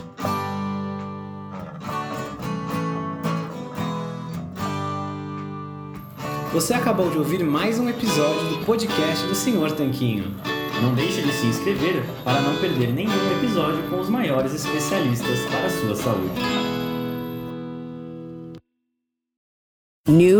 Você acabou de ouvir mais um episódio do podcast do Senhor Tanquinho. Não deixe de se inscrever para não perder nenhum episódio com os maiores especialistas para a sua saúde. New